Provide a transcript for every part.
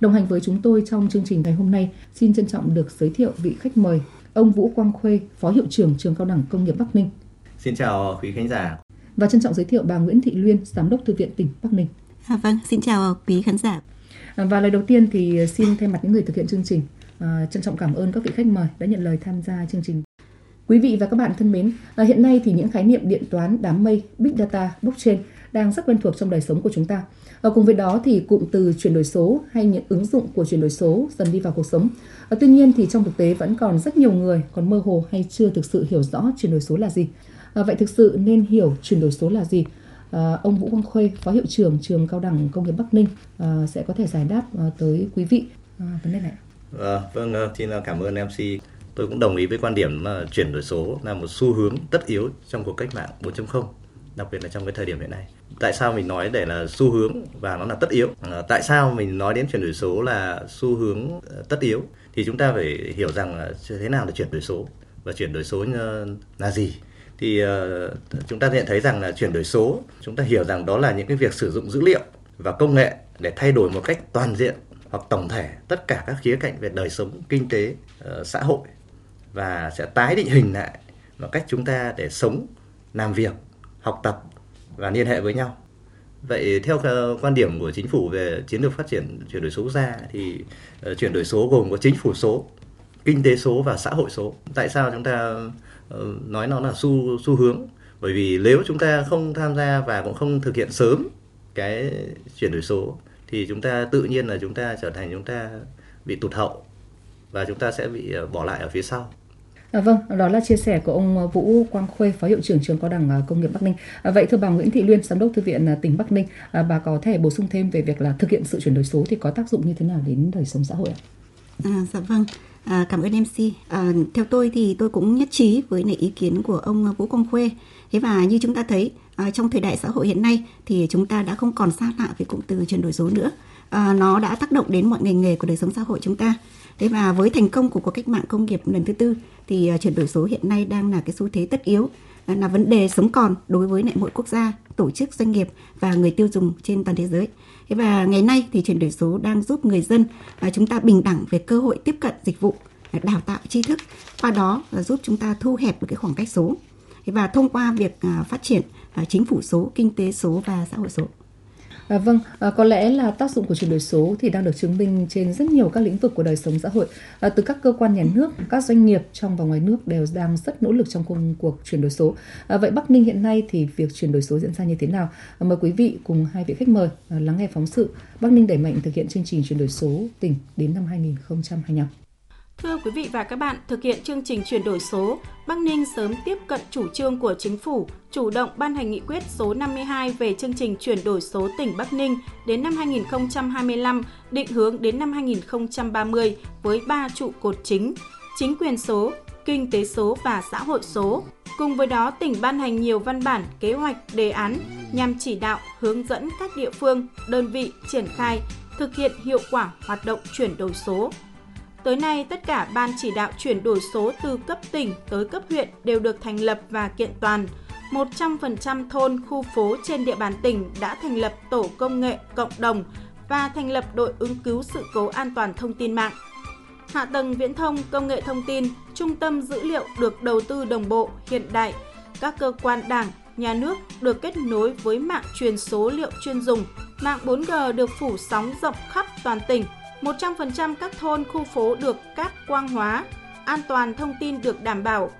Đồng hành với chúng tôi trong chương trình ngày hôm nay, xin trân trọng được giới thiệu vị khách mời, ông Vũ Quang Khuê, Phó Hiệu trưởng Trường Cao đẳng Công nghiệp Bắc Ninh. Xin chào quý khán giả. Và trân trọng giới thiệu bà Nguyễn Thị Luyên, Giám đốc Thư viện tỉnh Bắc Ninh. À, vâng, xin chào quý khán giả. Và lời đầu tiên thì xin thay mặt những người thực hiện chương trình, à, trân trọng cảm ơn các vị khách mời đã nhận lời tham gia chương trình. Quý vị và các bạn thân mến, à, hiện nay thì những khái niệm điện toán, đám mây, big data, blockchain đang rất quen thuộc trong đời sống của chúng ta. Và cùng với đó thì cụm từ chuyển đổi số hay những ứng dụng của chuyển đổi số dần đi vào cuộc sống. Và tuy nhiên thì trong thực tế vẫn còn rất nhiều người còn mơ hồ hay chưa thực sự hiểu rõ chuyển đổi số là gì. À, vậy thực sự nên hiểu chuyển đổi số là gì? À, ông Vũ Quang Khuê, Phó Hiệu trưởng Trường Cao đẳng Công nghiệp Bắc Ninh à, sẽ có thể giải đáp à, tới quý vị à, vấn đề này. À, vâng, à, xin cảm ơn MC. Tôi cũng đồng ý với quan điểm là chuyển đổi số là một xu hướng tất yếu trong cuộc cách mạng 4.0 đặc biệt là trong cái thời điểm hiện nay. Tại sao mình nói để là xu hướng và nó là tất yếu? À, tại sao mình nói đến chuyển đổi số là xu hướng ờ, tất yếu? Thì chúng ta phải hiểu rằng là thế nào là chuyển đổi số và chuyển đổi số ờ, là gì? Thì uh, chúng ta nhận thấy rằng là chuyển đổi số, chúng ta hiểu rằng đó là những cái việc sử dụng dữ liệu và công nghệ để thay đổi một cách toàn diện hoặc tổng thể tất cả các khía cạnh về đời sống kinh tế uh, xã hội và sẽ tái định hình lại một cách chúng ta để sống làm việc học tập và liên hệ với nhau. Vậy theo quan điểm của chính phủ về chiến lược phát triển, chuyển đổi số quốc gia thì ờ, chuyển đổi số gồm có chính phủ số, kinh tế số và xã hội số. Tại sao chúng ta ờ, nói nó là xu xu hướng? Bởi vì nếu chúng ta không tham gia và cũng không thực hiện sớm cái chuyển đổi số, thì chúng ta tự nhiên là chúng ta trở thành chúng ta bị tụt hậu và chúng ta sẽ bị ờ, bỏ lại ở phía sau. À, vâng, đó là chia sẻ của ông à, Vũ Quang Khuê, Phó Hiệu trưởng Trường Cao đẳng à, Công nghiệp Bắc Ninh. À, vậy thưa bà Nguyễn Thị Luyên, Giám đốc Thư viện à, tỉnh Bắc Ninh, à, bà có thể bổ sung thêm về việc là thực hiện sự chuyển đổi số thì có tác dụng như thế nào đến đời sống xã hội ạ? À, dạ vâng. À, cảm ơn MC. À, theo tôi thì tôi cũng nhất trí với nệ ý kiến của ông Vũ Quang Khuê. Thế và như chúng ta thấy à, trong thời đại xã hội hiện nay thì chúng ta đã không còn xa lạ với cụm từ chuyển đổi số nữa. À, nó đã tác động đến mọi ngành nghề của đời sống xã hội chúng ta. Thế và với thành công của cuộc cách mạng công nghiệp lần thứ tư thì à, chuyển đổi số hiện nay đang là cái xu thế tất yếu à, là vấn đề sống còn đối với lại mỗi quốc gia, tổ chức doanh nghiệp và người tiêu dùng trên toàn thế giới. Thế và ngày nay thì chuyển đổi số đang giúp người dân và chúng ta bình đẳng về cơ hội tiếp cận dịch vụ, à, đào tạo tri thức, qua đó là giúp chúng ta thu hẹp được cái khoảng cách số. Thế và thông qua việc phát triển chính phủ số, kinh tế số và xã hội số. À, vâng, à, có lẽ là tác dụng của chuyển đổi số thì đang được chứng minh trên rất nhiều các lĩnh vực của đời sống xã hội. À, từ các cơ quan nhà nước, các doanh nghiệp trong và ngoài nước đều đang rất nỗ lực trong công cuộc chuyển đổi số. À, vậy Bắc Ninh hiện nay thì việc chuyển đổi số diễn ra như thế nào? À, mời quý vị cùng hai vị khách mời à, lắng nghe phóng sự Bắc Ninh đẩy mạnh thực hiện chương trình chuyển đổi số tỉnh đến năm 2025. Thưa quý vị và các bạn, thực hiện chương trình chuyển đổi số, Bắc Ninh sớm tiếp cận chủ trương của chính phủ, chủ động ban hành nghị quyết số 52 về chương trình chuyển đổi số tỉnh Bắc Ninh đến năm 2025, định hướng đến năm 2030 với ba trụ cột chính: chính quyền số, kinh tế số và xã hội số. Cùng với đó, tỉnh ban hành nhiều văn bản, kế hoạch, đề án nhằm chỉ đạo, hướng dẫn các địa phương, đơn vị triển khai, thực hiện hiệu quả hoạt động chuyển đổi số, Tới nay, tất cả ban chỉ đạo chuyển đổi số từ cấp tỉnh tới cấp huyện đều được thành lập và kiện toàn. 100% thôn, khu phố trên địa bàn tỉnh đã thành lập tổ công nghệ cộng đồng và thành lập đội ứng cứu sự cố an toàn thông tin mạng. Hạ tầng viễn thông, công nghệ thông tin, trung tâm dữ liệu được đầu tư đồng bộ, hiện đại. Các cơ quan đảng, nhà nước được kết nối với mạng truyền số liệu chuyên dùng. Mạng 4G được phủ sóng rộng khắp toàn tỉnh 100% các thôn, khu phố được cáp quang hóa, an toàn thông tin được đảm bảo.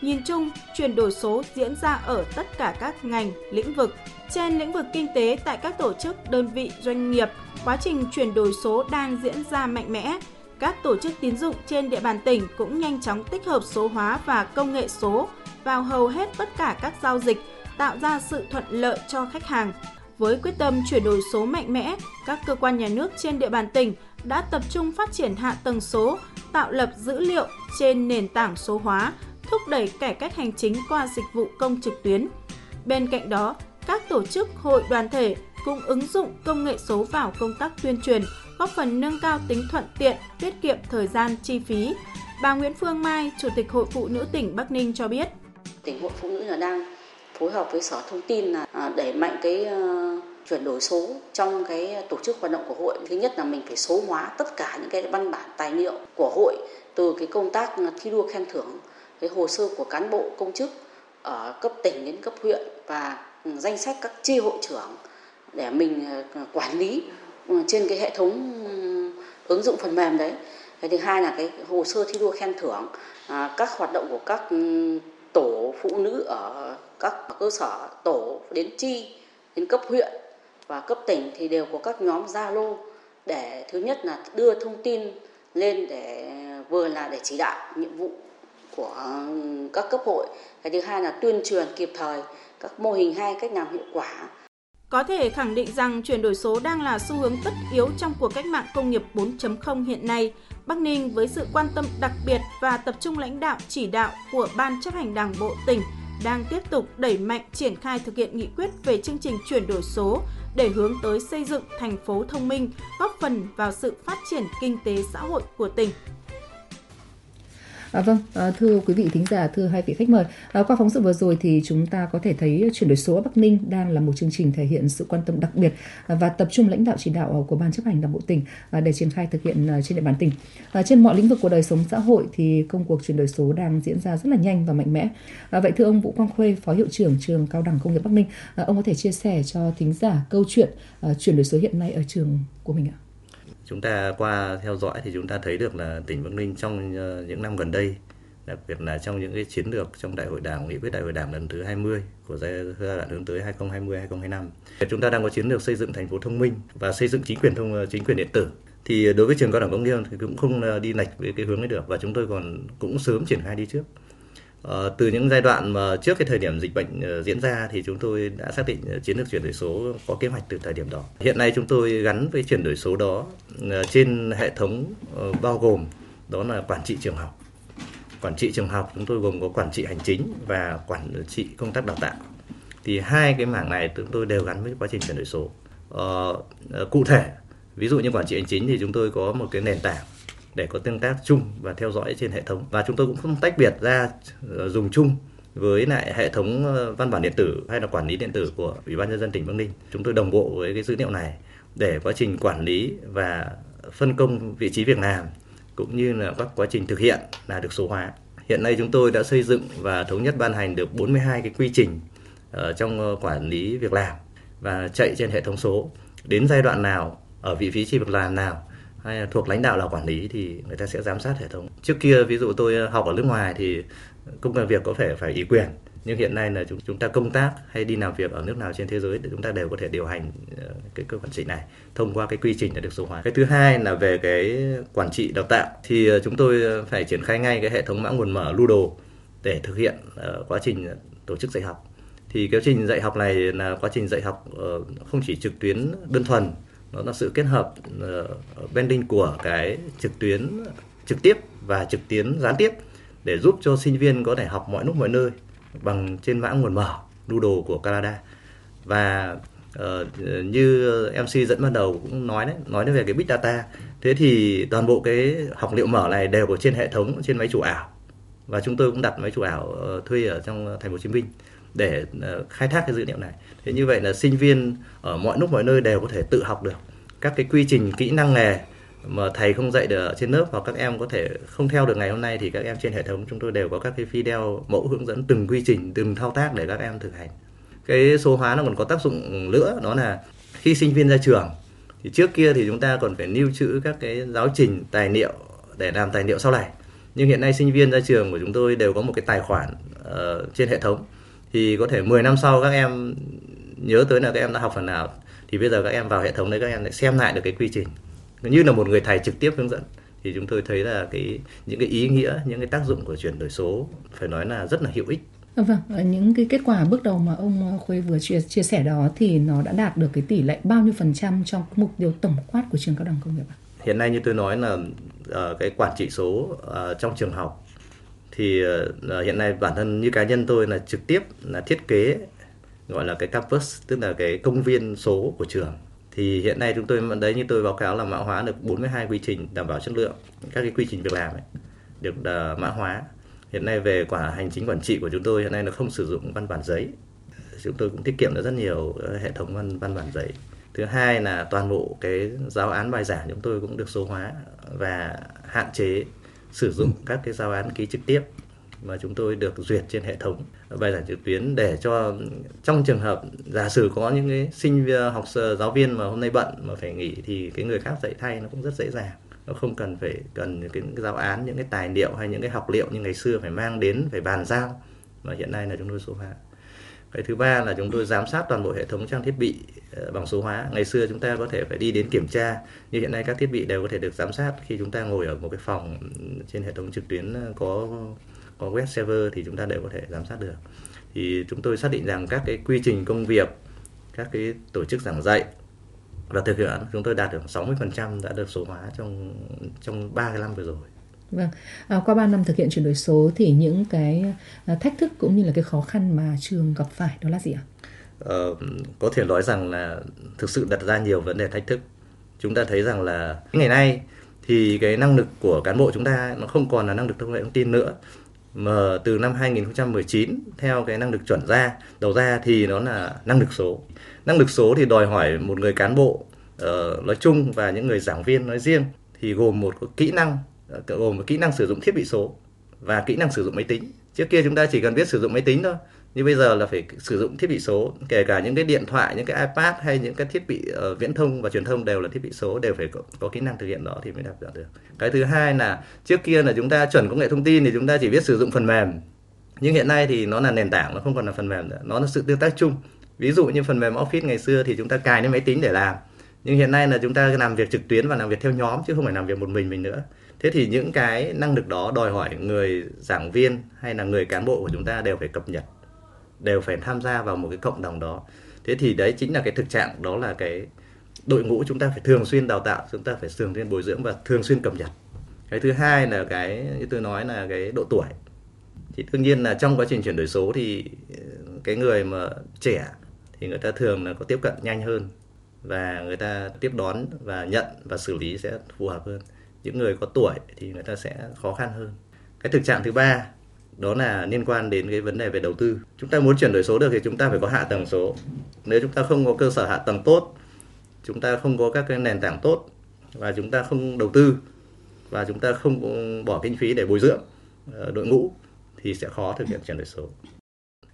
Nhìn chung, chuyển đổi số diễn ra ở tất cả các ngành, lĩnh vực. Trên lĩnh vực kinh tế tại các tổ chức, đơn vị, doanh nghiệp, quá trình chuyển đổi số đang diễn ra mạnh mẽ. Các tổ chức tín dụng trên địa bàn tỉnh cũng nhanh chóng tích hợp số hóa và công nghệ số vào hầu hết tất cả các giao dịch, tạo ra sự thuận lợi cho khách hàng. Với quyết tâm chuyển đổi số mạnh mẽ, các cơ quan nhà nước trên địa bàn tỉnh đã tập trung phát triển hạ tầng số, tạo lập dữ liệu trên nền tảng số hóa, thúc đẩy cải cách hành chính qua dịch vụ công trực tuyến. Bên cạnh đó, các tổ chức hội đoàn thể cũng ứng dụng công nghệ số vào công tác tuyên truyền, góp phần nâng cao tính thuận tiện, tiết kiệm thời gian, chi phí. Bà Nguyễn Phương Mai, Chủ tịch Hội Phụ Nữ tỉnh Bắc Ninh cho biết. Tỉnh Hội Phụ Nữ là đang phối hợp với Sở Thông tin là à, đẩy mạnh cái ờ, chuyển đổi số trong cái tổ chức hoạt động của hội. Thứ nhất là mình phải số hóa tất cả những cái văn bản tài liệu của hội từ cái công tác thi đua khen thưởng, cái hồ sơ của cán bộ, công chức ở cấp tỉnh đến cấp huyện và ừ, danh sách các chi hội trưởng để mình ờ, quản lý ừ, trên cái hệ thống ừ, ứng dụng phần mềm đấy. Cái thứ hai là cái hồ sơ thi đua khen thưởng à, các hoạt động của các tổ phụ nữ ở các cơ sở tổ đến chi, đến cấp huyện và cấp tỉnh thì đều có các nhóm Zalo để thứ nhất là đưa thông tin lên để, vừa là để chỉ đạo nhiệm vụ của các cấp hội cái thứ hai là tuyên truyền kịp thời các mô hình hay cách làm hiệu quả có thể khẳng định rằng chuyển đổi số đang là xu hướng tất yếu trong cuộc cách mạng công nghiệp 4.0 hiện nay. Bắc Ninh với sự quan tâm đặc biệt và tập trung lãnh đạo chỉ đạo của Ban chấp hành Đảng bộ tỉnh đang tiếp tục đẩy mạnh triển khai thực hiện nghị quyết về chương trình chuyển đổi số để hướng tới xây dựng thành phố thông minh, góp phần vào sự phát triển kinh tế xã hội của tỉnh. À, vâng, à, thưa quý vị thính giả, thưa hai vị khách mời, à, qua phóng sự vừa rồi thì chúng ta có thể thấy chuyển đổi số ở Bắc Ninh đang là một chương trình thể hiện sự quan tâm đặc biệt à, và tập trung lãnh đạo chỉ đạo của ban chấp hành đảng bộ tỉnh à, để triển khai thực hiện à, trên địa bàn tỉnh. À, trên mọi lĩnh vực của đời sống xã hội thì công cuộc chuyển đổi số đang diễn ra rất là nhanh và mạnh mẽ. À, vậy thưa ông Vũ Quang Khuê, phó hiệu trưởng trường cao đẳng công nghiệp Bắc Ninh, à, ông có thể chia sẻ cho thính giả câu chuyện à, chuyển đổi số hiện nay ở trường của mình ạ? Chúng ta qua theo dõi thì chúng ta thấy được là tỉnh Bắc Ninh trong ờ, những năm gần đây, đặc biệt là trong những cái chiến lược trong đại hội đảng, nghị quyết đại hội đảng lần thứ 20 của giai đoạn hướng tới 2020 2025 chúng ta đang có chiến lược xây dựng thành phố thông minh và xây dựng chính quyền thông ờ, chính quyền điện tử. Thì đối với trường cao đẳng công nghiệp thì cũng không ờ, đi lệch với cái hướng ấy được và chúng tôi còn cũng sớm triển khai đi trước. Ờ, từ những giai đoạn mà trước cái thời điểm dịch bệnh ờ, diễn ra thì chúng tôi đã xác định ờ, chiến lược chuyển đổi số có kế hoạch từ thời điểm đó. Hiện nay chúng tôi gắn với chuyển đổi số đó trên hệ thống bao gồm đó là quản trị trường học. Quản trị trường học chúng tôi gồm có quản trị hành chính và quản trị công tác đào tạo. Thì hai cái mảng này chúng tôi đều gắn với quá trình chuyển đổi số. Cụ thể, ví dụ như quản trị hành chính thì chúng tôi có một cái nền tảng để có tương tác chung và theo dõi trên hệ thống và chúng tôi cũng không tách biệt ra ờ, dùng chung với lại hệ thống ờ, văn bản điện tử hay là quản lý điện tử của Ủy ban nhân dân tỉnh Bắc Ninh. Chúng tôi đồng bộ với cái dữ liệu này để quá trình quản lý và phân công vị trí việc làm cũng như là các quá trình thực hiện là được số hóa. Hiện nay chúng tôi đã xây dựng và thống nhất ban hành được 42 cái quy trình ở trong quản lý việc làm và chạy trên hệ thống số. Đến giai đoạn nào, ở vị trí việc làm nào hay là thuộc lãnh đạo là quản lý thì người ta sẽ giám sát hệ thống trước kia, ví dụ tôi ờ, học ở nước ngoài thì công việc có thể phải ủy quyền nhưng hiện nay là chúng chúng ta công tác hay đi làm việc ở nước nào trên thế giới thì chúng ta đều có thể điều hành ờ, cái cơ quản trị này thông qua cái quy trình đã được số hóa. Cái thứ hai là về cái quản trị đào tạo thì ờ, chúng tôi phải triển khai ngay cái hệ thống mã nguồn mở Ludo để thực hiện quá trình tổ chức dạy học. Thì quá trình dạy học này là quá trình dạy học không chỉ trực tuyến đơn thuần nó là sự kết hợp ờ, uh, blending của cái trực tuyến trực tiếp và trực tuyến gián tiếp để giúp cho sinh viên có thể học mọi lúc mọi nơi bằng trên mã nguồn mở Doodle của Canada. Và uh, như MC dẫn ban đầu cũng nói đấy nói về cái big data thế thì toàn bộ cái học liệu mở này đều ở trên hệ thống trên máy chủ ảo. Và chúng tôi cũng đặt máy chủ ảo uh, thuê ở trong thành phố Hồ Chí Minh để ờ, khai thác cái dữ liệu này. Thế như vậy là sinh viên ở mọi lúc mọi nơi đều có thể tự học được các cái quy trình kỹ năng nghề mà thầy không dạy được ở trên lớp hoặc các em có thể không theo được ngày hôm nay thì các em trên hệ thống chúng tôi đều có các cái video mẫu hướng dẫn từng quy trình từng thao tác để các em thực hành. Cái số hóa nó còn có tác dụng nữa đó là khi sinh viên ra trường thì trước kia thì chúng ta còn phải lưu trữ các cái giáo trình tài liệu để làm tài liệu sau này. Nhưng hiện nay sinh viên ra trường của chúng tôi đều có một cái tài khoản uh, trên hệ thống thì có thể 10 năm sau các em nhớ tới là các em đã học phần nào. Thì bây giờ các em vào hệ thống đấy các em lại xem lại được cái quy trình. Như là một người thầy trực tiếp hướng dẫn thì chúng tôi thấy là cái những cái ý nghĩa những cái tác dụng của chuyển đổi số phải nói là rất là hữu ích. Vâng, những cái kết quả bước đầu mà ông Khuê vừa chia, chia sẻ đó thì nó đã đạt được cái tỷ lệ bao nhiêu phần trăm trong mục tiêu tổng quát của trường cao đẳng công nghiệp ạ? Hiện nay như tôi nói là uh, cái quản trị số uh, trong trường học thì uh, hiện nay bản thân như cá nhân tôi là trực tiếp là thiết kế gọi là cái campus tức là cái công viên số của trường. Thì hiện nay chúng tôi đấy như tôi báo cáo là mã hóa được 42 quy trình đảm bảo chất lượng các cái quy trình việc làm ấy được uh, mã hóa. Hiện nay về quả hành chính quản trị của chúng tôi hiện nay nó không sử dụng văn bản giấy. Chúng tôi cũng tiết kiệm được rất nhiều ờ, hệ thống văn văn bản giấy. Thứ hai là toàn bộ cái giáo án bài giảng chúng tôi cũng được số hóa và hạn chế sử dụng các cái giáo án ký trực tiếp mà chúng tôi được duyệt trên hệ thống, bài giảng trực tuyến để cho trong trường hợp giả sử có những cái sinh viên, học giáo viên mà hôm nay bận mà phải nghỉ thì cái người khác dạy thay nó cũng rất dễ dàng. Nó không cần phải cần những cái giáo án, những cái tài liệu hay những cái học liệu như ngày xưa phải mang đến, phải bàn giao. Mà hiện nay là chúng tôi số hóa cái thứ ba là chúng tôi giám sát toàn bộ hệ thống trang thiết bị ờ, bằng số hóa. Ngày xưa chúng ta có thể phải đi đến kiểm tra. Nhưng hiện nay các thiết bị đều có thể được giám sát. Khi chúng ta ngồi ở một cái phòng trên hệ thống trực tuyến ờ, có có web server thì chúng ta đều có thể giám sát được. Thì chúng tôi xác định rằng các cái quy trình công việc, các cái tổ chức giảng dạy và thực hiện, chúng tôi đạt được 60% đã được số hóa trong trong 3 cái năm vừa rồi. Vâng, à, qua 3 năm thực hiện chuyển đổi số thì những cái à, thách thức cũng như là cái khó khăn mà trường gặp phải đó là gì ạ? Ờ, có thể nói rằng là thực sự đặt ra nhiều vấn đề thách thức. Chúng ta thấy rằng là ngày nay thì cái năng lực của cán bộ chúng ta nó không còn là năng lực công nghệ thông tin nữa mà từ năm 2019 theo cái năng lực chuẩn ra đầu ra thì nó là năng lực số năng lực số thì đòi hỏi một người cán bộ uh, nói chung và những người giảng viên nói riêng thì gồm một kỹ năng Ờ, gồm một kỹ năng sử dụng thiết bị số và kỹ năng sử dụng máy tính. Trước kia chúng ta chỉ cần biết sử dụng máy tính thôi nhưng bây giờ là phải sử dụng thiết bị số kể cả những cái điện thoại những cái ipad hay những cái thiết bị uh, viễn thông và truyền thông đều là thiết bị số đều phải có, có kỹ năng thực hiện đó thì mới đạt được. Cái thứ hai là trước kia là chúng ta chuẩn công nghệ thông tin thì chúng ta chỉ biết sử dụng phần mềm. Nhưng hiện nay thì nó là nền tảng nó không còn là phần mềm nữa. Nó là sự tương tác chung. Ví dụ như phần mềm office ngày xưa thì chúng ta cài lên máy tính để làm. Nhưng hiện nay là chúng ta làm việc trực tuyến và làm việc theo nhóm chứ không phải làm việc một mình mình nữa thế thì những cái năng lực đó đòi hỏi người giảng viên hay là người cán bộ của chúng ta đều phải cập nhật, đều phải tham gia vào một cái cộng đồng đó. Thế thì đấy chính là cái thực trạng, đó là cái đội ngũ chúng ta phải thường xuyên đào tạo, chúng ta phải thường xuyên bồi dưỡng và thường xuyên cập nhật. Cái thứ hai là cái như tôi nói là cái độ tuổi. Thì đương nhiên là trong quá trình chuyển đổi số thì ờ, cái người mà trẻ thì người ta thường là có tiếp cận nhanh hơn và người ta tiếp đón và nhận và xử lý sẽ phù hợp hơn những người có tuổi thì người ta sẽ khó khăn hơn. Cái thực trạng thứ ba, đó là liên quan đến cái vấn đề về đầu tư. Chúng ta muốn chuyển đổi số được thì chúng ta phải có hạ tầng số. Nếu chúng ta không có cơ sở hạ tầng tốt, chúng ta không có các cái nền tảng tốt và chúng ta không đầu tư và chúng ta không bỏ kinh phí để bồi dưỡng ờ, đội ngũ thì sẽ khó thực hiện chuyển đổi số.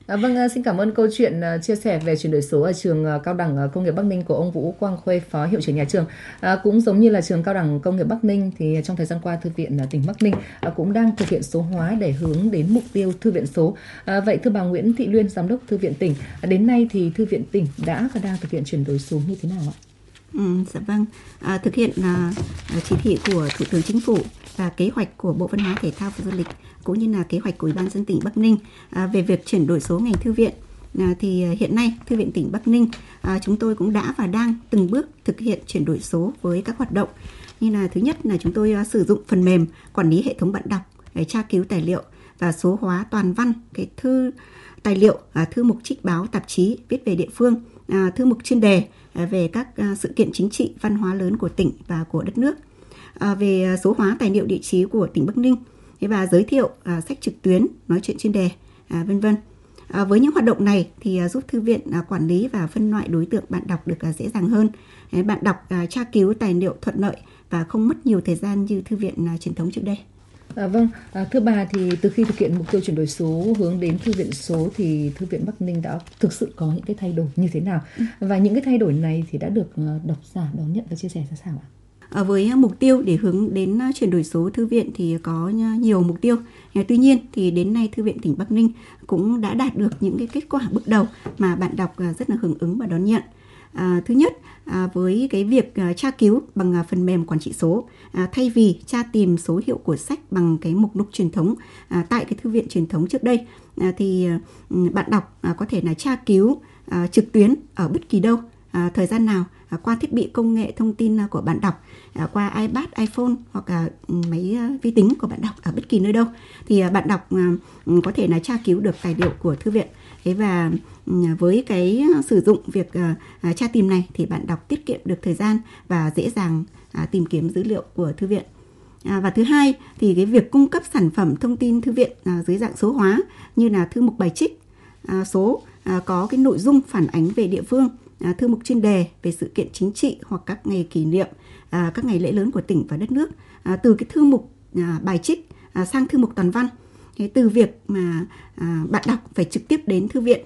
À, vâng, à, xin cảm ơn câu chuyện à, chia sẻ về chuyển đổi số ở trường à, cao đẳng công nghiệp Bắc Ninh của ông Vũ Quang Khuê, phó hiệu trưởng nhà trường. À, cũng giống như là trường cao đẳng công nghiệp Bắc Ninh thì trong thời gian qua thư viện tỉnh Bắc Ninh cũng đang thực hiện số hóa để hướng đến mục tiêu thư viện số. À, vậy thưa bà Nguyễn Thị Luyên, giám đốc thư viện tỉnh, đến nay thì thư viện tỉnh đã và đang thực hiện chuyển đổi số như thế nào ạ? Ừ, dạ vâng, à, thực hiện à, chỉ thị của Thủ tướng Chính phủ và kế hoạch của Bộ Văn hóa Thể thao và Du lịch cũng như là kế hoạch của Ủy ban dân tỉnh Bắc Ninh à, về việc chuyển đổi số ngành thư viện. À, thì à, hiện nay thư viện tỉnh Bắc Ninh à, chúng tôi cũng đã và đang từng bước thực hiện chuyển đổi số với các hoạt động như là thứ nhất là chúng tôi à, sử dụng phần mềm quản lý hệ thống bạn đọc để tra cứu tài liệu và số hóa toàn văn cái thư tài liệu à, thư mục trích báo tạp chí viết về địa phương à, thư mục chuyên đề À, về các à, sự kiện chính trị văn hóa lớn của tỉnh và của đất nước à, về số hóa tài liệu địa chí của tỉnh Bắc Ninh và giới thiệu sách trực tuyến, nói chuyện chuyên đề, vân vân. À, với những hoạt động này thì à, giúp thư viện à, quản lý và phân loại đối tượng bạn đọc được à, dễ dàng hơn. À, bạn đọc à, tra cứu tài liệu thuận lợi và không mất nhiều thời gian như thư viện à, truyền thống trước đây. À, vâng, à, thưa bà thì từ khi thực hiện mục tiêu chuyển đổi số hướng đến thư viện số thì thư viện Bắc Ninh đã thực sự có những cái thay đổi như thế nào ừ. và những cái thay đổi này thì đã được à, độc giả đón nhận và chia sẻ ra sao ạ? À, với mục tiêu để hướng đến à, chuyển đổi số thư viện thì có nhiều mục tiêu. À, tuy nhiên thì đến nay thư viện tỉnh Bắc Ninh cũng đã đạt được những cái kết quả bước đầu mà bạn đọc rất là hưởng ứng và đón nhận. À, thứ nhất à, với cái việc à, tra cứu bằng à, phần mềm quản trị số à, thay vì tra tìm số hiệu của sách bằng cái mục lục truyền thống à, tại cái thư viện truyền thống trước đây à, thì à, bạn đọc à, có thể là tra cứu à, trực tuyến ở bất kỳ đâu à, thời gian nào à, qua thiết bị công nghệ thông tin à, của bạn đọc à, qua iPad, iPhone hoặc là ừ, máy à, vi tính của bạn đọc ở bất kỳ nơi đâu. Thì à, bạn đọc à, ừ, có thể là tra cứu được tài liệu của thư viện thế và ừ, với cái sử dụng việc ờ, à, tra tìm này thì bạn đọc tiết kiệm được thời gian và dễ dàng à, tìm kiếm dữ liệu của thư viện À, và thứ hai thì cái việc cung cấp sản phẩm thông tin thư viện à, dưới dạng số hóa như là thư mục bài trích à, số à, có cái nội dung phản ánh về địa phương, à, thư mục chuyên đề về sự kiện chính trị hoặc các ngày kỷ niệm, à, các ngày lễ lớn của tỉnh và đất nước, à, từ cái thư mục à, bài trích à, sang thư mục toàn văn. Thế từ việc mà à, bạn đọc phải trực tiếp đến thư viện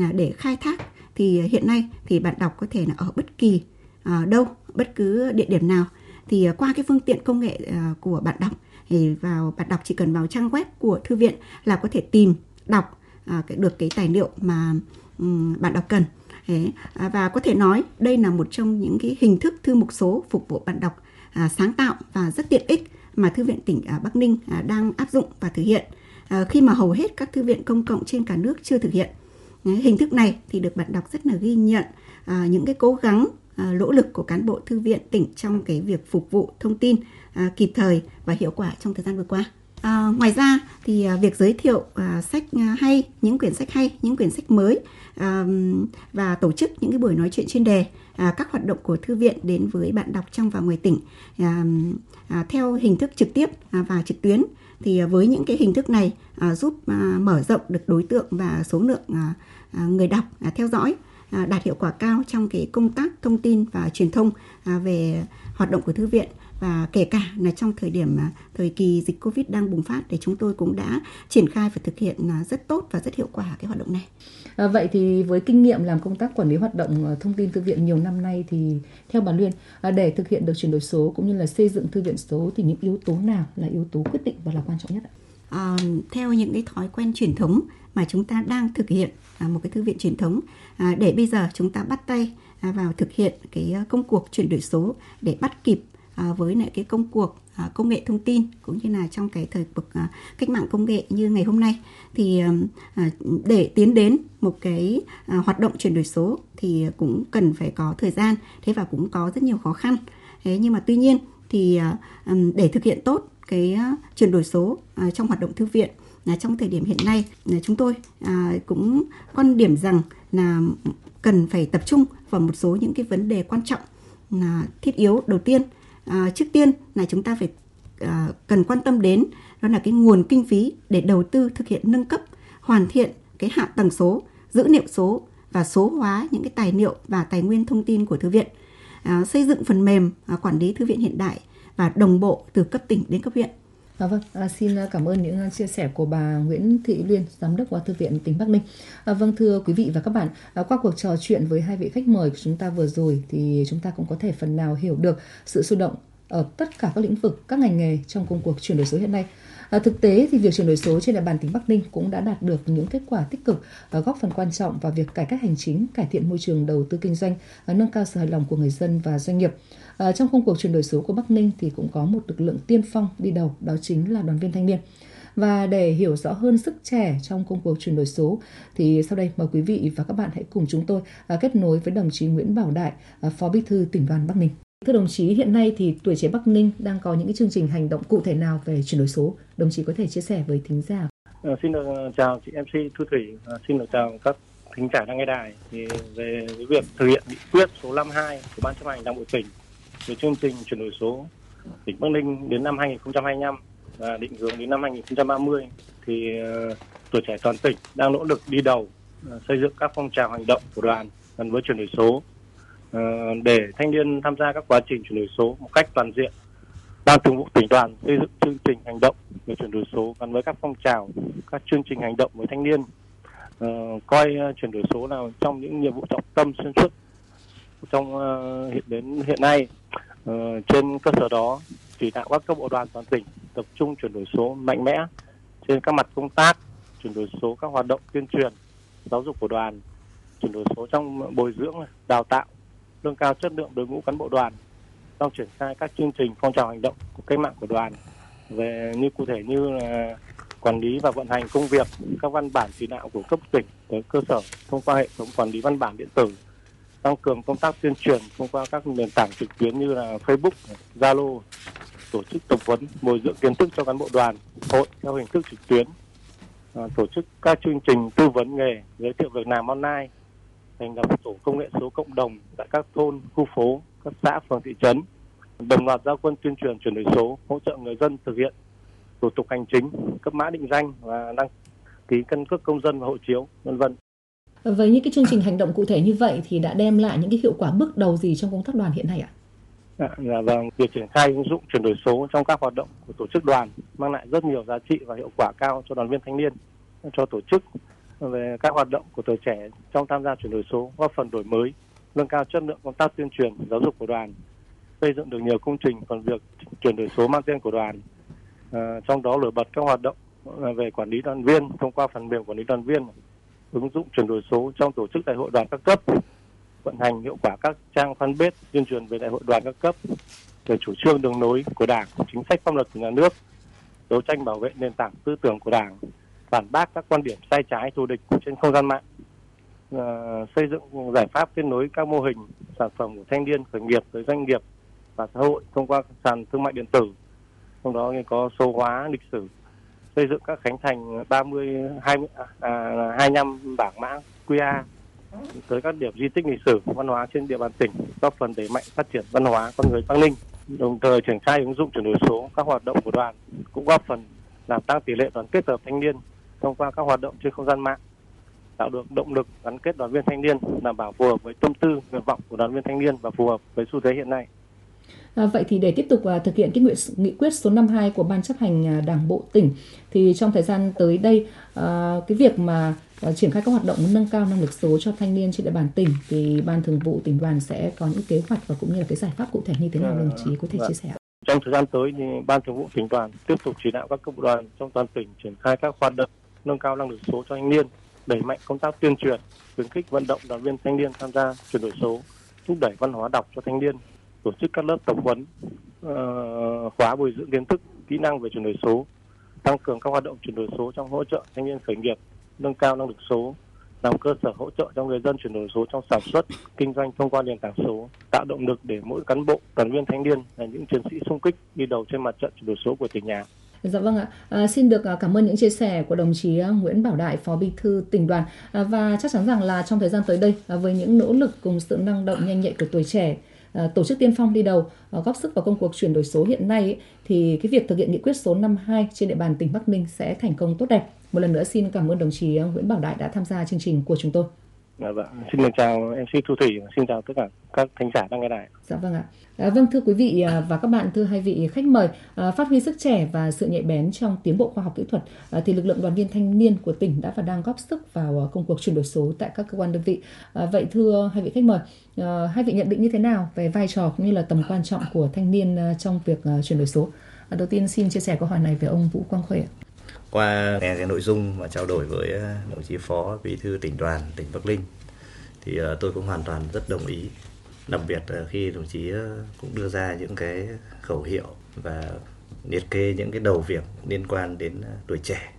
à, để khai thác thì hiện nay thì bạn đọc có thể là ở bất kỳ à, đâu, bất cứ địa điểm nào. Thì à, qua cái phương tiện công nghệ à, của bạn đọc thì vào bạn đọc chỉ cần vào trang web của thư viện là có thể tìm đọc à, được cái tài liệu mà um, bạn đọc cần. Thế, à, và có thể nói đây là một trong những cái hình thức thư mục số phục vụ bạn đọc à, sáng tạo và rất tiện ích mà thư viện tỉnh à, Bắc Ninh à, đang áp dụng và thực hiện. Ờ, khi mà hầu hết các thư viện công cộng trên cả nước chưa thực hiện hình thức này thì được bạn đọc rất là ghi nhận à, những cái cố gắng à, lỗ lực của cán bộ thư viện tỉnh trong cái việc phục vụ thông tin à, kịp thời và hiệu quả trong thời gian vừa qua. À, ngoài ra thì à, việc giới thiệu à, sách à, hay, những quyển sách hay, những quyển sách mới à, và tổ chức những cái buổi nói chuyện chuyên đề, à, các hoạt động của thư viện đến với bạn đọc trong và ngoài tỉnh à, à, theo hình thức trực tiếp à, và trực tuyến thì à, với những cái hình thức này à, giúp à, mở rộng được đối tượng và số lượng à, à, người đọc à, theo dõi à, đạt hiệu quả cao trong cái công tác thông tin và truyền thông à, về hoạt động của thư viện và kể cả là trong thời điểm à, thời kỳ dịch Covid đang bùng phát thì chúng tôi cũng đã triển khai và thực hiện à, rất tốt và rất hiệu quả cái hoạt động này. À, vậy thì với kinh nghiệm làm công tác quản lý hoạt động à, thông tin thư viện nhiều năm nay thì theo bà Luyên à, để thực hiện được chuyển đổi số cũng như là xây dựng thư viện số thì những yếu tố nào là yếu tố quyết định và là quan trọng nhất ạ? À, theo những cái thói quen truyền thống mà chúng ta đang thực hiện à, một cái thư viện truyền thống à, để bây giờ chúng ta bắt tay vào thực hiện cái công cuộc chuyển đổi số để bắt kịp À, với lại cái công cuộc à, công nghệ thông tin cũng như là trong cái thời cuộc à, cách mạng công nghệ như ngày hôm nay. Thì để tiến đến một cái hoạt động chuyển đổi số thì cũng cần phải có thời gian, thế và cũng có rất nhiều khó khăn. Thế nhưng mà tuy nhiên thì để thực hiện tốt cái chuyển đổi số trong hoạt động thư viện, là trong thời điểm hiện nay chúng tôi cũng quan điểm rằng là cần phải tập trung vào một số những cái vấn đề quan trọng là thiết yếu đầu tiên à, trước tiên là chúng ta phải à, cần quan tâm đến đó là cái nguồn kinh phí để đầu tư thực hiện nâng cấp hoàn thiện cái hạ tầng số dữ liệu số và số hóa những cái tài liệu và tài nguyên thông tin của thư viện. À, xây dựng phần mềm à, quản lý thư viện hiện đại và đồng bộ từ cấp tỉnh đến cấp huyện. À, vâng, à, xin à, cảm ơn những à, chia sẻ của bà Nguyễn Thị Liên, Giám đốc Thư viện tỉnh Bắc Ninh. À, vâng, thưa quý vị và các bạn, à, qua cuộc trò chuyện với hai vị khách mời của chúng ta vừa rồi thì chúng ta cũng có thể phần nào hiểu được sự sôi động ở tất cả các lĩnh vực, các ngành nghề trong công cuộc chuyển đổi số hiện nay. À, thực tế thì việc chuyển đổi số trên địa bàn tỉnh Bắc Ninh cũng đã đạt được những kết quả tích cực, à, góp phần quan trọng vào việc cải cách hành chính, cải thiện môi trường đầu tư kinh doanh, à, nâng cao sự hài lòng của người dân và doanh nghiệp. À, trong công cuộc chuyển đổi số của Bắc Ninh thì cũng có một lực lượng tiên phong đi đầu, đó chính là đoàn viên thanh niên. Và để hiểu rõ hơn sức trẻ trong công cuộc chuyển đổi số thì sau đây mời quý vị và các bạn hãy cùng chúng tôi à, kết nối với đồng chí Nguyễn Bảo Đại, à, Phó Bí thư tỉnh đoàn Bắc Ninh. Thưa đồng chí, hiện nay thì tuổi trẻ Bắc Ninh đang có những cái chương trình hành động cụ thể nào về chuyển đổi số? Đồng chí có thể chia sẻ với thính giả. À, xin được ờ, chào chị MC Thu Thủy, à, xin được chào các thính giả đang nghe đài. Thì về cái việc thực hiện nghị quyết số 52 của Ban chấp hành Đảng bộ tỉnh về chương trình chuyển đổi số tỉnh Bắc Ninh đến năm 2025 và định hướng đến năm 2030 thì uh, tuổi trẻ toàn tỉnh đang nỗ lực đi đầu uh, xây dựng các phong trào hành động của đoàn gắn với chuyển đổi số Ờ, để thanh niên tham gia các quá trình chuyển đổi số một cách toàn diện. Ban thường vụ tỉnh đoàn xây dựng chương trình hành động về chuyển đổi số gắn với các phong trào, các chương trình hành động với thanh niên, uh, coi uh, chuyển đổi số là trong những nhiệm vụ trọng tâm xuyên suốt trong uh, hiện đến hiện nay uh, trên cơ sở đó chỉ đạo các cấp bộ đoàn toàn tỉnh tập trung chuyển đổi số mạnh mẽ trên các mặt công tác chuyển đổi số các hoạt động tuyên truyền giáo dục của đoàn chuyển đổi số trong bồi dưỡng đào tạo nâng cao chất lượng đội ngũ cán bộ đoàn trong triển khai các chương trình phong trào hành động của cách mạng của đoàn về như cụ thể như là quản lý và vận hành công việc các văn bản chỉ đạo của cấp tỉnh tới cơ sở thông qua hệ thống quản lý văn bản điện tử tăng cường công tác tuyên truyền thông qua các nền tảng trực tuyến như là Facebook, Zalo, tổ chức tập huấn bồi dưỡng kiến thức cho cán bộ đoàn, hội theo hình thức trực tuyến, à, tổ chức các chương trình tư vấn nghề, giới thiệu việc làm online, thành lập tổ công nghệ số cộng đồng tại các thôn, khu phố, các xã, phường, thị trấn, đồng loạt giao quân tuyên truyền chuyển đổi số, hỗ trợ người dân thực hiện thủ tục hành chính, cấp mã định danh và đăng ký căn cước công dân và hộ chiếu, vân vân. Với những cái chương trình hành động cụ thể như vậy thì đã đem lại những cái hiệu quả bước đầu gì trong công tác đoàn hiện nay ạ? Dạ, dạ vâng, việc triển khai ứng dụng chuyển đổi số trong các hoạt động của tổ chức đoàn mang lại rất nhiều giá trị và hiệu quả cao cho đoàn viên thanh niên, cho tổ chức về các hoạt động của tuổi trẻ trong tham gia chuyển đổi số góp phần đổi mới, nâng cao chất lượng công tác tuyên truyền, giáo dục của đoàn, xây dựng được nhiều công trình còn việc chuyển đổi số mang tên của đoàn. À, trong đó nổi bật các hoạt động ờ, về quản lý đoàn viên thông qua phần mềm quản lý đoàn viên, ứng dụng chuyển đổi số trong tổ chức đại hội đoàn các cấp, vận hành hiệu quả các trang fanpage tuyên truyền về đại hội đoàn các cấp về chủ trương đường lối của Đảng, chính sách pháp luật của nhà nước, đấu tranh bảo vệ nền tảng tư tưởng của Đảng, phản bác các quan điểm sai trái thù địch trên không gian mạng, uh, xây dựng giải pháp kết nối các mô hình sản phẩm của thanh niên khởi nghiệp với doanh nghiệp và xã hội thông qua sàn thương mại điện tử. Trong đó có số hóa lịch sử, xây dựng các khánh thành 30 20 à, à 25 bảng mã QR tới các điểm di tích lịch sử văn hóa trên địa bàn tỉnh, góp phần đẩy mạnh phát triển văn hóa con người Bắc Ninh. Đồng thời triển khai ứng dụng chuyển đổi số các hoạt động của đoàn cũng góp phần làm tăng tỷ lệ đoàn kết tập thanh niên thông qua các hoạt động trên không gian mạng tạo được động lực gắn kết đoàn viên thanh niên đảm bảo phù hợp với tâm tư nguyện vọng của đoàn viên thanh niên và phù hợp với xu thế hiện nay. À, vậy thì để tiếp tục uh, thực hiện cái nguyện nghị quyết số 52 của ban chấp hành uh, Đảng bộ tỉnh thì trong thời gian tới đây uh, cái việc mà uh, triển khai các hoạt động nâng cao năng lực số cho thanh niên trên địa bàn tỉnh thì ban thường vụ tỉnh đoàn sẽ có những kế hoạch và cũng như là cái giải pháp cụ thể như thế nào đồng chí có thể vâng. chia sẻ? Trong thời gian tới thì ban thường vụ tỉnh đoàn tiếp tục chỉ đạo các cấp đoàn trong toàn tỉnh triển khai các hoạt động nâng cao năng lực số cho thanh niên, đẩy mạnh công tác tuyên truyền, khuyến khích vận động đoàn viên thanh niên tham gia chuyển đổi số, thúc đẩy văn hóa đọc cho thanh niên, tổ chức các lớp tập huấn, uh, khóa bồi dưỡng kiến thức, kỹ năng về chuyển đổi số, tăng cường các hoạt động chuyển đổi số trong hỗ trợ thanh niên khởi nghiệp, nâng cao năng lực số, làm cơ sở hỗ trợ cho người dân chuyển đổi số trong sản xuất, kinh doanh thông qua nền tảng số, tạo động lực để mỗi cán bộ, đoàn viên thanh niên là những chiến sĩ xung kích đi đầu trên mặt trận chuyển đổi số của tỉnh nhà. Dạ vâng ạ. À, xin được à, cảm ơn những chia sẻ của đồng chí à, Nguyễn Bảo Đại, Phó Bí thư tỉnh đoàn à, và chắc chắn rằng là trong thời gian tới đây à, với những nỗ lực cùng sự năng động nhanh nhạy của tuổi trẻ à, tổ chức tiên phong đi đầu góp sức vào công cuộc chuyển đổi số hiện nay ấy, thì cái việc thực hiện nghị quyết số 52 trên địa bàn tỉnh Bắc Ninh sẽ thành công tốt đẹp. Một lần nữa xin cảm ơn đồng chí Nguyễn Bảo Đại đã tham gia chương trình của chúng tôi. Dạ vâng. Xin được chào MC Thu Thủy, xin chào tất cả các thính giả đang nghe đài. Dạ vâng ạ. À, vâng thưa quý vị à, và các bạn, thưa hai vị khách mời, à, phát huy sức trẻ và sự nhạy bén trong tiến bộ khoa học kỹ thuật à, thì lực lượng đoàn viên thanh niên của tỉnh đã và đang góp sức vào à, công cuộc chuyển đổi số tại các cơ quan đơn vị. À, vậy thưa hai vị khách mời, à, hai vị nhận định như thế nào về vai trò cũng như là tầm quan trọng của thanh niên à, trong việc chuyển đổi số? À, đầu tiên xin chia sẻ câu hỏi này với ông Vũ Quang Khuê ạ qua nghe cái nội dung mà trao đổi với ờ, đồng chí phó bí thư tỉnh đoàn, tỉnh Bắc Ninh thì ờ, tôi cũng hoàn toàn rất đồng ý. Đặc biệt ờ, khi đồng chí cũng đưa ra những cái khẩu hiệu và liệt kê những cái đầu việc liên quan đến tuổi trẻ,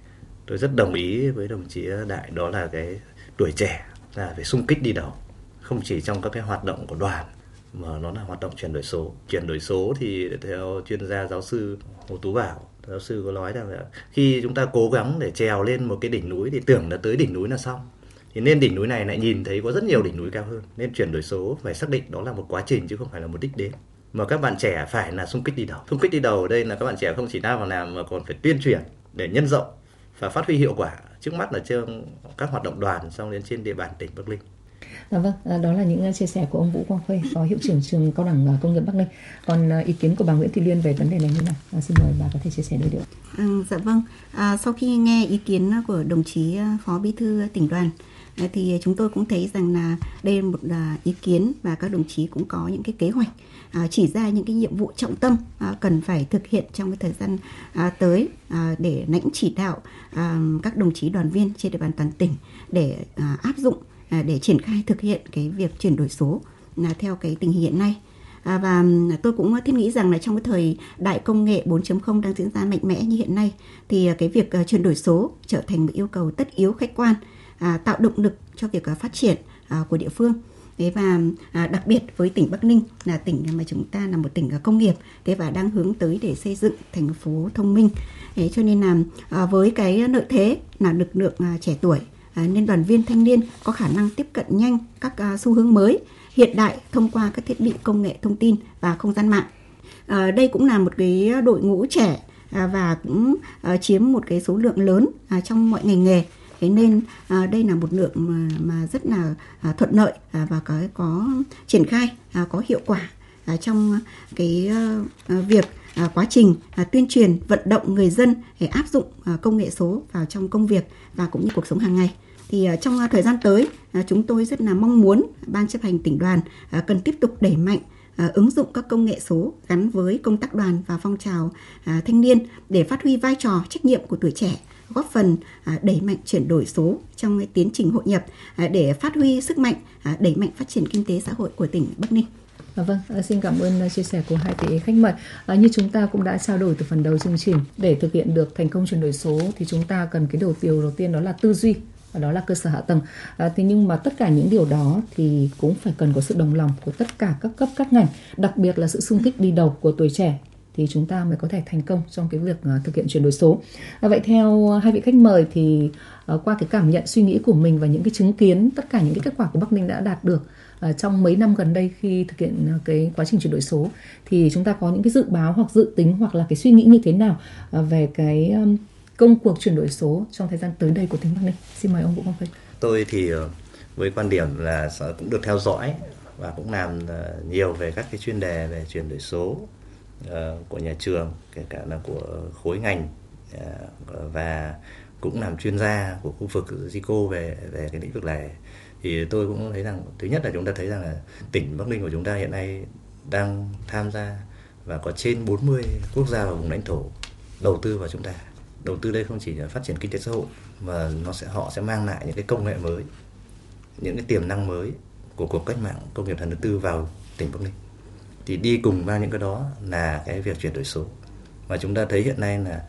tôi rất đồng ý với đồng chí đại. Đó là cái tuổi trẻ là phải sung kích đi đầu, không chỉ trong các cái hoạt động của đoàn mà nó là hoạt động chuyển đổi số. Chuyển đổi số thì theo chuyên gia giáo sư hồ tú bảo giáo sư có nói rằng là khi chúng ta cố gắng để trèo lên một cái đỉnh núi thì tưởng là tới đỉnh núi là xong. Thì nên đỉnh núi này lại nhìn thấy có rất nhiều đỉnh núi cao hơn, nên chuyển đổi số phải xác định đó là một quá trình chứ không phải là một đích đến. Mà các bạn trẻ phải là xung kích đi đầu. Xung kích đi đầu ở đây là các bạn trẻ không chỉ nam vào làm mà còn phải tuyên truyền để nhân rộng và phát huy hiệu quả. Trước mắt là trên các hoạt động đoàn xong đến trên địa bàn tỉnh Bắc Ninh. À, vâng, à, đó là những à, chia sẻ của ông Vũ Quang Khuê, phó hiệu trưởng trường cao đẳng à, công nghiệp Bắc Ninh. Còn à, ý kiến của bà Nguyễn Thị Liên về vấn đề này như nào? À, xin mời bà có thể chia sẻ đôi điều. À, dạ vâng, à, sau khi nghe ý kiến của đồng chí à, phó bí thư tỉnh đoàn thì chúng tôi cũng thấy rằng là đây là một ý kiến và các đồng chí cũng có những cái kế hoạch chỉ ra những cái nhiệm vụ trọng tâm cần phải thực hiện trong cái thời gian tới để lãnh chỉ đạo các đồng chí đoàn viên trên địa bàn toàn tỉnh để áp dụng À, để triển khai thực hiện cái việc chuyển đổi số là theo cái tình hình hiện nay. À, và tôi cũng thiết nghĩ rằng là trong cái thời đại công nghệ 4.0 đang diễn ra mạnh mẽ như hiện nay thì cái việc uh, chuyển đổi số trở thành một yêu cầu tất yếu khách quan à, tạo động lực cho việc uh, phát triển uh, của địa phương thế và à, đặc biệt với tỉnh Bắc Ninh là tỉnh mà chúng ta là một tỉnh công nghiệp thế và đang hướng tới để xây dựng thành phố thông minh thế cho nên là à, với cái lợi thế là lực lượng à, trẻ tuổi À, nên đoàn viên thanh niên có khả năng tiếp cận nhanh các à, xu hướng mới hiện đại thông qua các thiết bị công nghệ thông tin và không gian mạng. À, đây cũng là một cái đội ngũ trẻ à, và cũng à, chiếm một cái số lượng lớn à, trong mọi ngành nghề thế nên à, đây là một lượng mà, mà rất là à, thuận lợi à, và có có triển khai à, có hiệu quả à, trong cái à, việc à, quá trình à, tuyên truyền vận động người dân để áp dụng à, công nghệ số vào trong công việc và cũng như cuộc sống hàng ngày thì à, trong à, thời gian tới à, chúng tôi rất là mong muốn ban chấp hành tỉnh đoàn cần tiếp tục đẩy mạnh ứng dụng các công nghệ số gắn với công tác đoàn và phong trào thanh niên để phát huy vai trò trách nhiệm của tuổi trẻ góp phần đẩy mạnh chuyển đổi số trong cái tiến trình hội nhập để phát huy sức mạnh đẩy mạnh phát triển kinh tế xã hội của tỉnh Bắc Ninh. À, vâng, à, xin cảm ơn ờ, chia sẻ của hai vị khách mời. À, như chúng ta cũng đã trao đổi từ phần đầu chương trình, để thực hiện được thành công chuyển đổi số thì chúng ta cần cái đầu tiêu đầu tiên đó là tư duy và đó là cơ sở hạ tầng. À, thế nhưng mà tất cả những điều đó thì cũng phải cần có sự đồng lòng của tất cả các cấp các ngành, đặc biệt là sự sung kích đi đầu của tuổi trẻ thì chúng ta mới có thể thành công trong cái việc uh, thực hiện chuyển đổi số. À, vậy theo hai vị khách mời thì uh, qua cái cảm nhận suy nghĩ của mình và những cái chứng kiến tất cả những cái kết quả của Bắc Ninh đã đạt được Ờ, trong mấy năm gần đây khi thực hiện ờ, cái quá trình chuyển đổi số, thì chúng ta có những cái dự báo hoặc dự tính hoặc là cái suy nghĩ như thế nào ờ, về cái công cuộc chuyển đổi số trong thời gian tới đây của tỉnh Bắc Ninh. Xin mời ông Vũ Quang Phê Tôi thì với quan điểm là cũng được theo dõi và cũng làm nhiều về các cái chuyên đề về chuyển đổi số của nhà trường, kể cả là của khối ngành và cũng làm chuyên gia của khu vực Zico về về cái lĩnh vực này thì tôi cũng thấy rằng, thứ nhất là chúng ta thấy rằng là tỉnh Bắc Ninh của chúng ta hiện nay đang tham gia và có trên 40 quốc gia và vùng lãnh thổ đầu tư vào chúng ta. Đầu tư đây không chỉ là phát triển kinh tế xã hội, mà nó sẽ, họ sẽ mang lại những cái công nghệ mới, những cái tiềm năng mới của cuộc cách mạng công nghiệp lần thứ tư vào tỉnh Bắc Ninh. Thì đi cùng mang những cái đó là cái việc chuyển đổi số. Và chúng ta thấy hiện nay là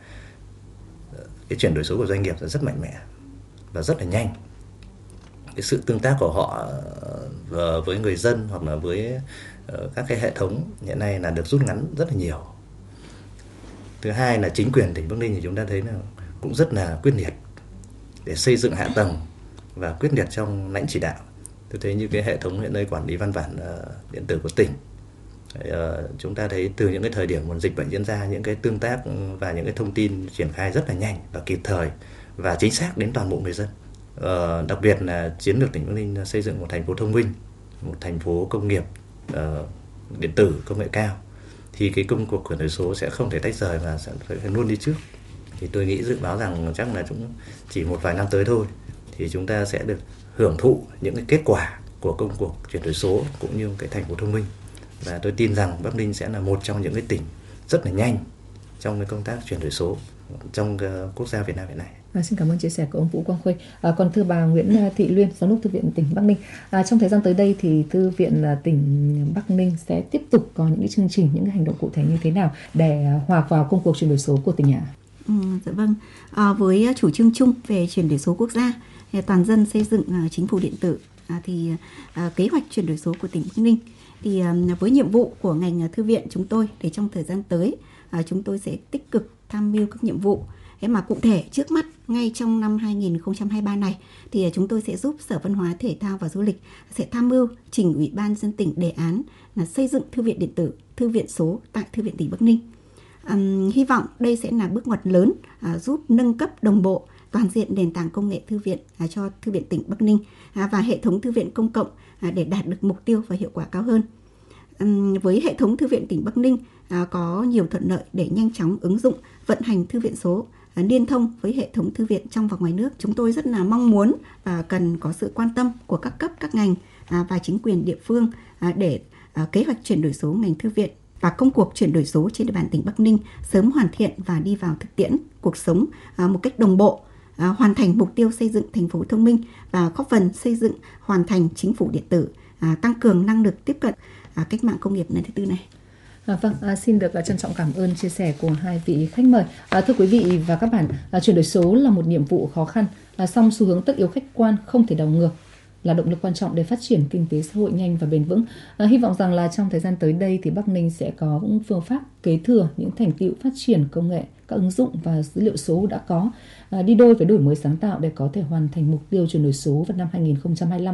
ờ, cái chuyển đổi số của doanh nghiệp là rất mạnh mẽ và rất là nhanh cái sự tương tác của họ ờ, với người dân hoặc là với ờ, các cái hệ thống hiện nay là được rút ngắn rất là nhiều. Thứ hai là chính quyền tỉnh bắc ninh thì chúng ta thấy là cũng rất là quyết liệt để xây dựng hạ tầng và quyết liệt trong lãnh chỉ đạo. Tôi thấy như cái hệ thống hiện nay quản lý văn bản ờ, điện tử của tỉnh chúng ta thấy từ những cái thời điểm nguồn dịch bệnh diễn ra, những cái tương tác và những cái thông tin triển khai rất là nhanh và kịp thời và chính xác đến toàn bộ người dân. Ờ, đặc biệt là chiến lược tỉnh Bắc Ninh xây dựng một thành phố thông minh một thành phố công nghiệp uh, điện tử công nghệ cao thì cái công cuộc chuyển đổi số sẽ không thể tách rời và sẽ phải luôn đi trước. Thì tôi nghĩ dự báo rằng chắc là cũng chỉ một vài năm tới thôi thì chúng ta sẽ được hưởng thụ những cái kết quả của công cuộc chuyển đổi số cũng như cái thành phố thông minh. Và tôi tin rằng Bắc Ninh sẽ là một trong những cái tỉnh rất là nhanh trong cái công tác chuyển đổi số trong uh, quốc gia Việt Nam hiện nay. À, xin cảm ơn chia sẻ của ông Vũ Quang Khuê. À, còn thưa bà Nguyễn à, Thị Luyên, giám đốc thư viện tỉnh Bắc Ninh, à, trong thời gian tới đây thì thư viện à, tỉnh Bắc Ninh sẽ tiếp tục có những cái chương trình, những cái hành động cụ thể như thế nào để hòa vào công cuộc chuyển đổi số của tỉnh nhà? Ừ, dạ vâng. À, với chủ trương chung về chuyển đổi số quốc gia, toàn dân xây dựng uh, chính phủ điện tử à, thì kế hoạch chuyển đổi số của tỉnh Bắc Ninh thì với nhiệm vụ của ngành thư viện chúng tôi để trong thời gian tới à, chúng tôi sẽ tích cực tham mưu các nhiệm vụ Thế mà cụ thể trước mắt ngay trong năm 2023 này thì à, chúng tôi sẽ giúp Sở Văn hóa Thể thao và Du lịch sẽ tham mưu trình Ủy ban dân tỉnh đề án là xây dựng thư viện điện tử, thư viện số tại thư viện tỉnh Bắc Ninh. Um, hy vọng đây sẽ là bước ngoặt lớn à, giúp nâng cấp đồng bộ toàn diện nền tảng công nghệ thư viện à, cho thư viện tỉnh Bắc Ninh à, và hệ thống thư viện công cộng à, để đạt được mục tiêu và hiệu quả cao hơn. Với hệ thống thư viện tỉnh Bắc Ninh à, có nhiều thuận lợi để nhanh chóng ứng dụng vận hành thư viện số à, liên thông với hệ thống thư viện trong và ngoài nước. Chúng tôi rất là mong muốn và cần có sự quan tâm của các cấp, các ngành à, và chính quyền địa phương để kế hoạch chuyển đổi số ngành thư viện và công cuộc chuyển đổi số trên địa bàn tỉnh Bắc Ninh sớm hoàn thiện và đi vào thực tiễn cuộc sống một cách đồng bộ hoàn thành mục tiêu xây dựng thành phố thông minh và góp phần xây dựng hoàn thành chính phủ điện tử, tăng cường năng lực tiếp cận à, cách mạng công nghiệp lần thứ tư này. À, vâng, à, xin được à, trân trọng cảm ơn chia sẻ của hai vị khách mời. À, thưa quý vị và các bạn, à, chuyển đổi số là một nhiệm vụ khó khăn, là song xu hướng tất yếu khách quan không thể đảo ngược là động lực quan trọng để phát triển kinh tế xã hội nhanh và bền vững. À, hy vọng rằng là trong thời gian tới đây thì Bắc Ninh sẽ có những phương pháp kế thừa những thành tựu phát triển công nghệ, các ứng dụng và dữ liệu số đã có à, đi đôi với đổi mới sáng tạo để có thể hoàn thành mục tiêu chuyển đổi số vào năm 2025